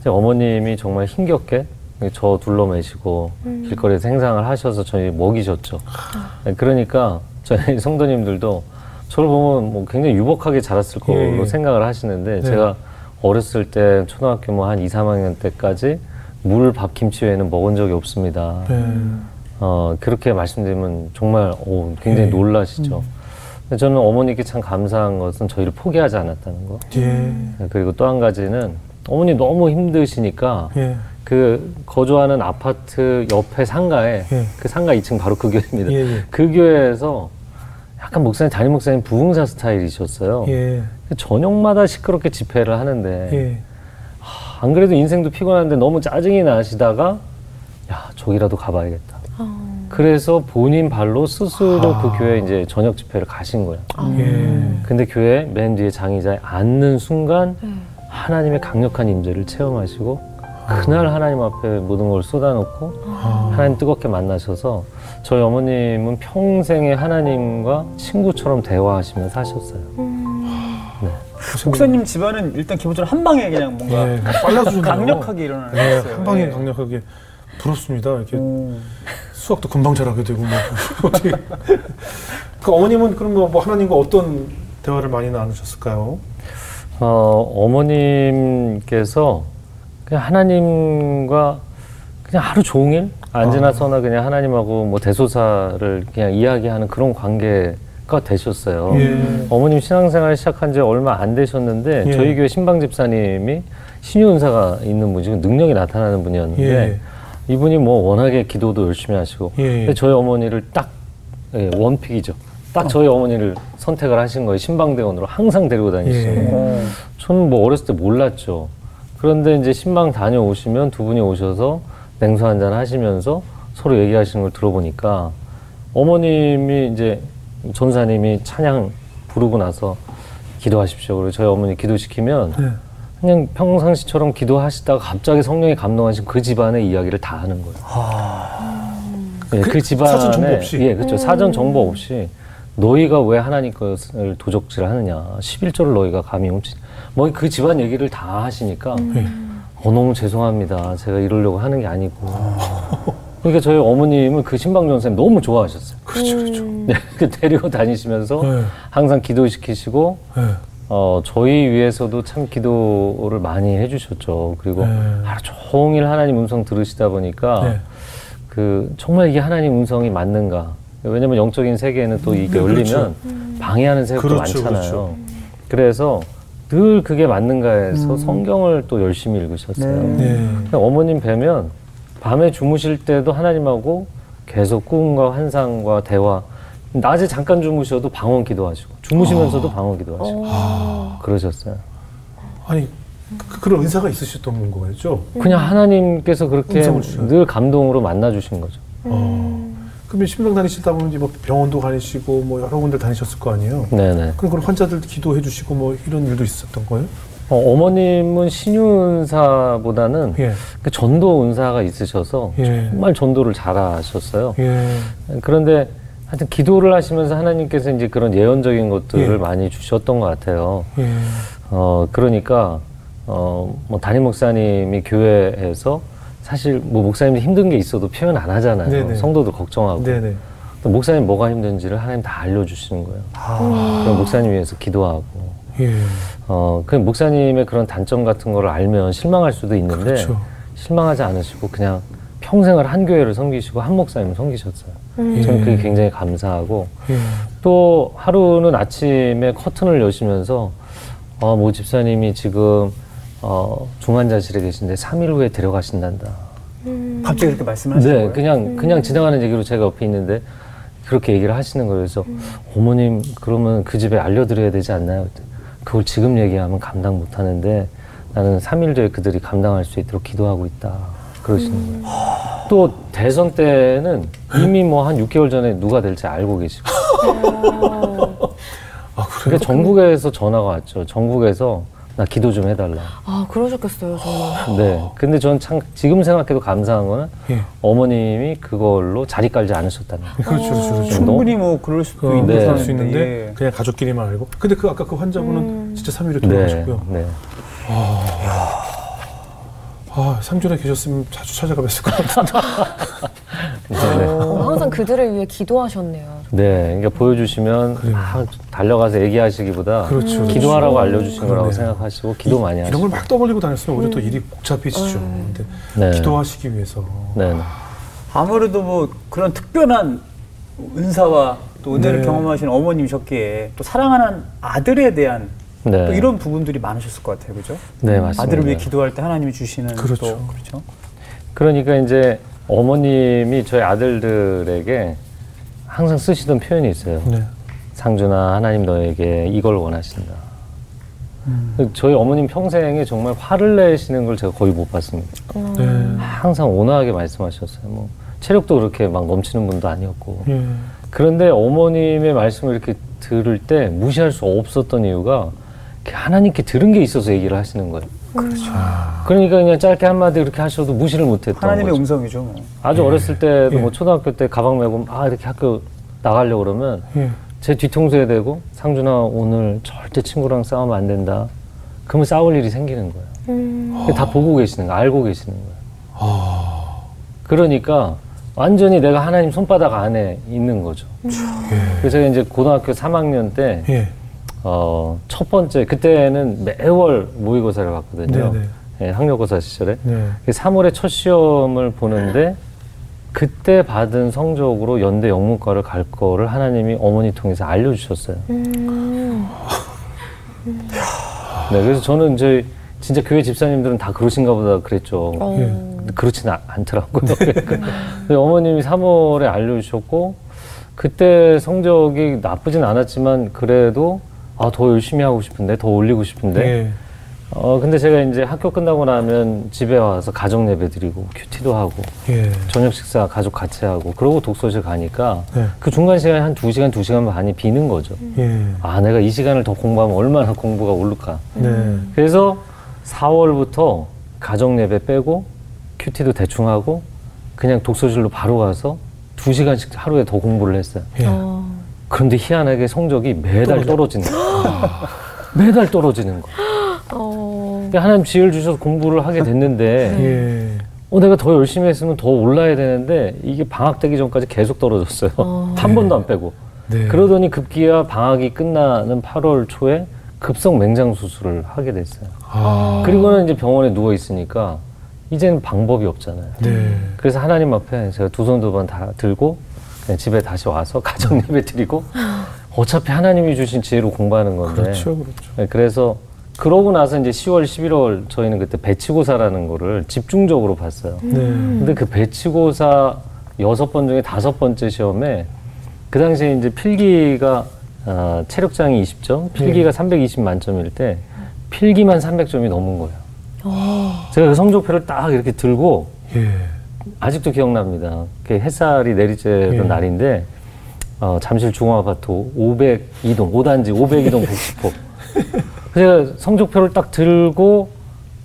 이제 어머님이 정말 힘겹게 저 둘러매시고 길거리에서 행상을 하셔서 저희 먹이셨죠. 네, 그러니까 저희 성도님들도 저를 보면 뭐 굉장히 유복하게 자랐을 거로 예, 예. 생각을 하시는데 네. 제가 어렸을 때 초등학교 뭐 한 2, 3학년 때까지 물, 밥, 김치 외에는 먹은 적이 없습니다. 네. 어, 그렇게 말씀드리면 정말 오, 굉장히 예. 놀라시죠. 근데 저는 어머니께 참 감사한 것은 저희를 포기하지 않았다는 거. 예. 네, 그리고 또 한 가지는 어머니 너무 힘드시니까 예. 그 거주하는 아파트 옆에 상가에 예. 그 상가 2층 바로 그 교회입니다. 예, 예. 그 교회에서 약간 목사님 담임 목사님 부흥사 스타일이셨어요. 예. 저녁마다 시끄럽게 집회를 하는데 예. 안 그래도 인생도 피곤한데 너무 짜증이 나시다가 야 저기라도 가봐야겠다. 그래서 본인 발로 스스로 그 교회 이제 저녁 집회를 가신 거예요. 예. 근데 교회 맨 뒤에 장의자에 앉는 순간 하나님의 강력한 임재를 체험하시고 그날 하나님 앞에 모든 걸 쏟아놓고 하나님 뜨겁게 만나셔서 저희 어머님은 평생에 하나님과 친구처럼 대화하시며 사셨어요. 목사님 집안은 일단 기본적으로 한 방에 그냥 뭔가 예. 빨라주네요. 강력하게 일어나는 네. 한 방에 예. 강력하게 부럽습니다. 이렇게 오. 수학도 금방 잘하게 되고 뭐 어떻게 그 어머님은 그럼 뭐, 뭐 하나님과 어떤 대화를 많이 나누셨을까요? 어, 어머님께서 그냥 하나님과 그냥 하루 종일 앉으나 서나 그냥 하나님하고 뭐 대소사를 그냥 이야기하는 그런 관계가 되셨어요. 예. 어머님 신앙생활 시작한 지 얼마 안 되셨는데 예. 저희 교회 신방 집사님이 신유 은사가 있는 분이고 능력이 나타나는 분이었는데 예. 이분이 뭐 워낙에 기도도 열심히 하시고 예. 근데 저희 어머니를 딱 예, 원픽이죠. 딱 저희 어머니를 선택을 하신 거예요. 신방대원으로 항상 데리고 다니시고. 예. 어. 저는 뭐 어렸을 때 몰랐죠. 그런데 이제 신방 다녀오시면 두 분이 오셔서 냉수 한잔 하시면서 서로 얘기하시는 걸 들어보니까 어머님이 이제 전사님이 찬양 부르고 나서 기도하십시오. 그리고 저희 어머니 기도시키면 네. 그냥 평상시처럼 기도하시다가 갑자기 성령이 감동하신 그 집안의 이야기를 다 하는 거예요. 예, 그, 그 집안에 사전 정보 없이? 예, 그렇죠. 사전 정보 없이 너희가 왜 하나님 것을 도적질 하느냐? 11조를 너희가 감히 훔치. 뭐 그 집안 얘기를 다 하시니까 예. 어 너무 죄송합니다. 제가 이러려고 하는 게 아니고. 그러니까 저희 어머님은 그 신방 전사님 너무 좋아하셨어요. 그렇죠, 그렇죠. 네, 그 데리고 다니시면서 네. 항상 기도시키시고 예. 어, 저희 위해서도 참 기도를 많이 해주셨죠. 그리고 네. 하루 종일 하나님 음성 들으시다 보니까 네. 그 정말 이게 하나님 음성이 맞는가? 왜냐면 영적인 세계에는 또 이게 네, 열리면 그렇죠. 방해하는 세력도 그렇죠, 많잖아요. 그렇죠. 그래서 늘 그게 맞는가 해서 성경을 또 열심히 읽으셨어요. 네. 네. 어머님 뵈면 밤에 주무실 때도 하나님하고 계속 꿈과 환상과 대화 낮에 잠깐 주무셔도 방언 기도하시고 주무시면서도 아. 방언 기도하시고 어. 그러셨어요. 아니 그, 그런 은사가 있으셨던 거였죠. 그냥 하나님께서 그렇게. 늘 감동으로 만나 주신 거죠. 어. 그러면 심령 다니시다 보면 이제 뭐 병원도 다니시고 뭐 여러 군데 다니셨을 거 아니에요. 네네. 그럼 그런 환자들 기도해 주시고 뭐 이런 일도 있었던 거예요? 어, 어머님은 신유은사보다는 예. 그 전도 은사가 있으셔서 예. 정말 전도를 잘하셨어요. 예. 그런데 하여튼 기도를 하시면서 하나님께서 이제 그런 예언적인 것들을 예. 많이 주셨던 것 같아요. 예. 어, 그러니까, 어, 뭐 담임 목사님이 교회에서 사실 뭐 목사님이 힘든 게 있어도 표현 안 하잖아요. 네네. 성도들 걱정하고. 네네. 또 목사님 뭐가 힘든지를 하나님 다 알려주시는 거예요. 아. 그럼 목사님 위해서 기도하고. 예. 어, 그 목사님의 그런 단점 같은 거를 알면 실망할 수도 있는데 그렇죠. 실망하지 않으시고 그냥 평생을 한 교회를 섬기시고 한 목사님을 섬기셨어요. 예. 저는 그게 굉장히 감사하고 예. 또 하루는 아침에 커튼을 여시면서 어, 모 집사님이 지금 어, 중환자실에 계신데 3일 후에 데려가신단다. 갑자기 그렇게 말씀하시는 네, 거예요? 그냥 그냥 지나가는 얘기로 제가 옆에 있는데 그렇게 얘기를 하시는 거예요. 그래서 어머님 그러면 그 집에 알려드려야 되지 않나요? 그걸 지금 얘기하면 감당 못 하는데 나는 3일 뒤에 그들이 감당할 수 있도록 기도하고 있다. 그러시는 거예요. 또 대선 때는 이미 뭐 한 6개월 전에 누가 될지 알고 계시고. 아 그래요? 그러니까 전국에서 전화가 왔죠. 전국에서 나 기도 좀 해달라. 아, 그러셨겠어요, 정말. 네. 근데 전참 지금 생각해도 감사한 거는 예. 어머님이 그걸로 자리 깔지 않으셨다는 거. 그렇죠, 그렇죠, 그렇죠. 충분히 뭐 그럴 수도 그, 있는 네. 할수 있는데 예. 그냥 가족끼리만 알고. 근데 그 아까 그 환자분은 진짜 3일에 네. 돌아가셨고요. 네. 아 상존에 계셨으면 자주 찾아가 뵀을 것 같은데. 네. 어, 항상 그들을 위해 기도하셨네요. 네. 그러니까 보여주시면 그래요. 막 달려가서 얘기하시기보다 그렇죠. 기도하라고 알려주신 거라고 그러네요. 생각하시고 기도 많이 이런 하시고. 걸막 떠벌리고 다녔으면 오히려 더 일이 복잡해지죠. 근데 네. 기도하시기 위해서. 네. 네. 아무래도 뭐 그런 특별한 은사와 또 은혜를 네. 경험하신 어머님이셨기에 또 사랑하는 아들에 대한 네. 또 이런 부분들이 많으셨을 것 같아요, 그죠? 네, 맞습니다. 아들을 위해 기도할 때 하나님이 주시는 그렇죠. 또 그렇죠. 그러니까 이제 어머님이 저희 아들들에게 항상 쓰시던 표현이 있어요. 네. 상준아, 하나님 너에게 이걸 원하신다. 저희 어머님 평생에 정말 화를 내시는 걸 제가 거의 못 봤습니다. 네. 항상 온화하게 말씀하셨어요. 뭐 체력도 그렇게 막 넘치는 분도 아니었고. 예. 그런데 어머님의 말씀을 이렇게 들을 때 무시할 수 없었던 이유가 하나님께 들은 게 있어서 얘기를 하시는 거예요. 그렇죠. 그러니까 그냥 짧게 한마디 그렇게 하셔도 무시를 못했던 하나님의 거죠. 음성이죠. 뭐. 아주 어렸을 때도 예. 뭐 초등학교 때 가방 메고 막 이렇게 학교 나가려고 그러면 예. 제 뒤통수에 대고 상준아 오늘 절대 친구랑 싸우면 안 된다. 그러면 싸울 일이 생기는 거예요. 음. 다 보고 계시는 거예요. 알고 계시는 거예요. 아. 그러니까 완전히 내가 하나님 손바닥 안에 있는 거죠. 예. 그래서 이제 고등학교 3학년 때, 예. 어, 첫 번째, 그때는 매월 모의고사를 봤거든요. 네네. 예, 학력고사 시절에. 네. 3월에 첫 시험을 보는데, 그때 받은 성적으로 연대 영문과를 갈 거를 하나님이 어머니 통해서 알려주셨어요. 음. 네, 그래서 저는 저희 진짜 교회 집사님들은 다 그러신가 보다 그랬죠. 어. 예. 그렇진 않- 않더라고요. 그러니까 근데 어머님이 3월에 알려주셨고 그때 성적이 나쁘진 않았지만 그래도 아, 더 열심히 하고 싶은데 더 올리고 싶은데 예. 어 근데 제가 이제 학교 끝나고 나면 집에 와서 가정 예배 드리고 큐티도 하고 예. 저녁 식사 가족 같이 하고 그러고 독서실 가니까 네. 그 중간 시간에 한 두시간두시간 반이 비는 거죠. 예. 아 내가 이 시간을 더 공부하면 얼마나 공부가 오를까. 네. 그래서 4월부터 가정 예배 빼고 큐티도 대충 하고 그냥 독서실로 바로 가서 두시간씩 하루에 더 공부를 했어요. 예. 어. 그런데 희한하게 성적이 매달 떨어지는 거예요. 매달 떨어지는 거예요. 어. 그러니까 하나님 지혜를 주셔서 공부를 하게 됐는데 예. 어, 내가 더 열심히 했으면 더 올라야 되는데 이게 방학 되기 전까지 계속 떨어졌어요. 어. 한 번도 안 빼고. 네. 그러더니 급기야 방학이 끝나는 8월 초에 급성 맹장 수술을 하게 됐어요. 아. 그리고는 이제 병원에 누워 있으니까 이제는 방법이 없잖아요. 네. 그래서 하나님 앞에 제가 두 손 두 번 다 들고 집에 다시 와서 가정 예배 드리고 어차피 하나님이 주신 지혜로 공부하는 건데. 그렇죠. 그렇죠. 네, 그래서 그러고 나서 이제 10월, 11월 저희는 그때 배치고사라는 거를 집중적으로 봤어요. 네. 근데 그 배치고사 여섯 번 중에 다섯 번째 시험에 그 당시에 이제 필기가 아, 체력장이 20점, 필기가 320 만점일 때 필기만 300점이 넘은 거예요. 제가 그 성적표를 딱 이렇게 들고 예. 아직도 기억납니다. 그 햇살이 내리쬐던 예. 날인데 어, 잠실 중앙아파트 502동 5단지 502동 복지포. 제가 성적표를 딱 들고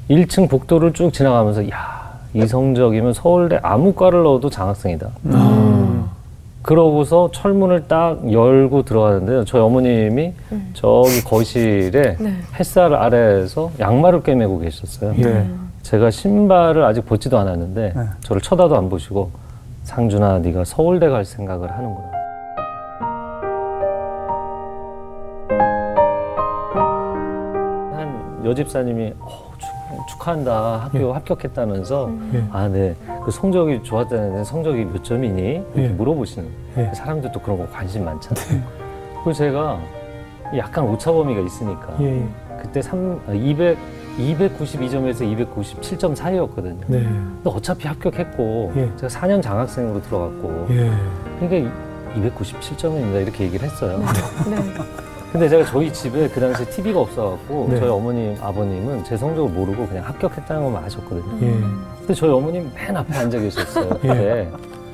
1층 복도를 쭉 지나가면서 야 이 성적이면 서울대 아무 과를 넣어도 장학생이다. 그러고서 철문을 딱 열고 들어가는데요. 저희 어머님이 저기 거실에 네. 햇살 아래에서 양말을 꿰매고 계셨어요. 예. 제가 신발을 아직 벗지도 않았는데 네. 저를 쳐다도 안 보시고 상준아 네가 서울대 갈 생각을 하는구나. 한 여집사님이 어, 축- 축하한다 학교 합격했다면서 예. 아네그 성적이 좋았다는데 성적이 몇 점이니 이렇게 예. 물어보시는 예. 사람들 도 그런 거 관심 많잖아요. 그리고 제가 약간 오차 범위가 있으니까 예. 그때 3, 200, 292점에서 297점 사이였거든요. 네. 근데 어차피 합격했고 예. 제가 4년 장학생으로 들어갔고 예. 그러니까 297점입니다 이렇게 얘기를 했어요. 네. 근데 제가 저희 집에 그 당시에 TV가 없어갖고 네. 저희 어머님 아버님은 제 성적을 모르고 그냥 합격했다는 것만 아셨거든요. 예. 근데 저희 어머님 맨 앞에 앉아 계셨어요 예. 그때.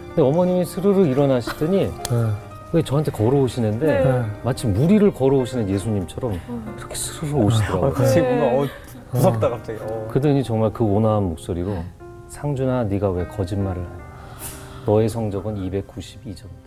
근데 어머님이 스르르 일어나시더니 아, 왜 저한테 걸어오시는데 네. 마치 무리를 걸어오시는 예수님처럼 이렇게 스르르 오시더라고요. 같이 네. 뭔가 어, 무섭다 갑자기. 어. 그러더니 정말 그 온화한 목소리로 상준아 네가 왜 거짓말을 하냐 너의 성적은 292점이다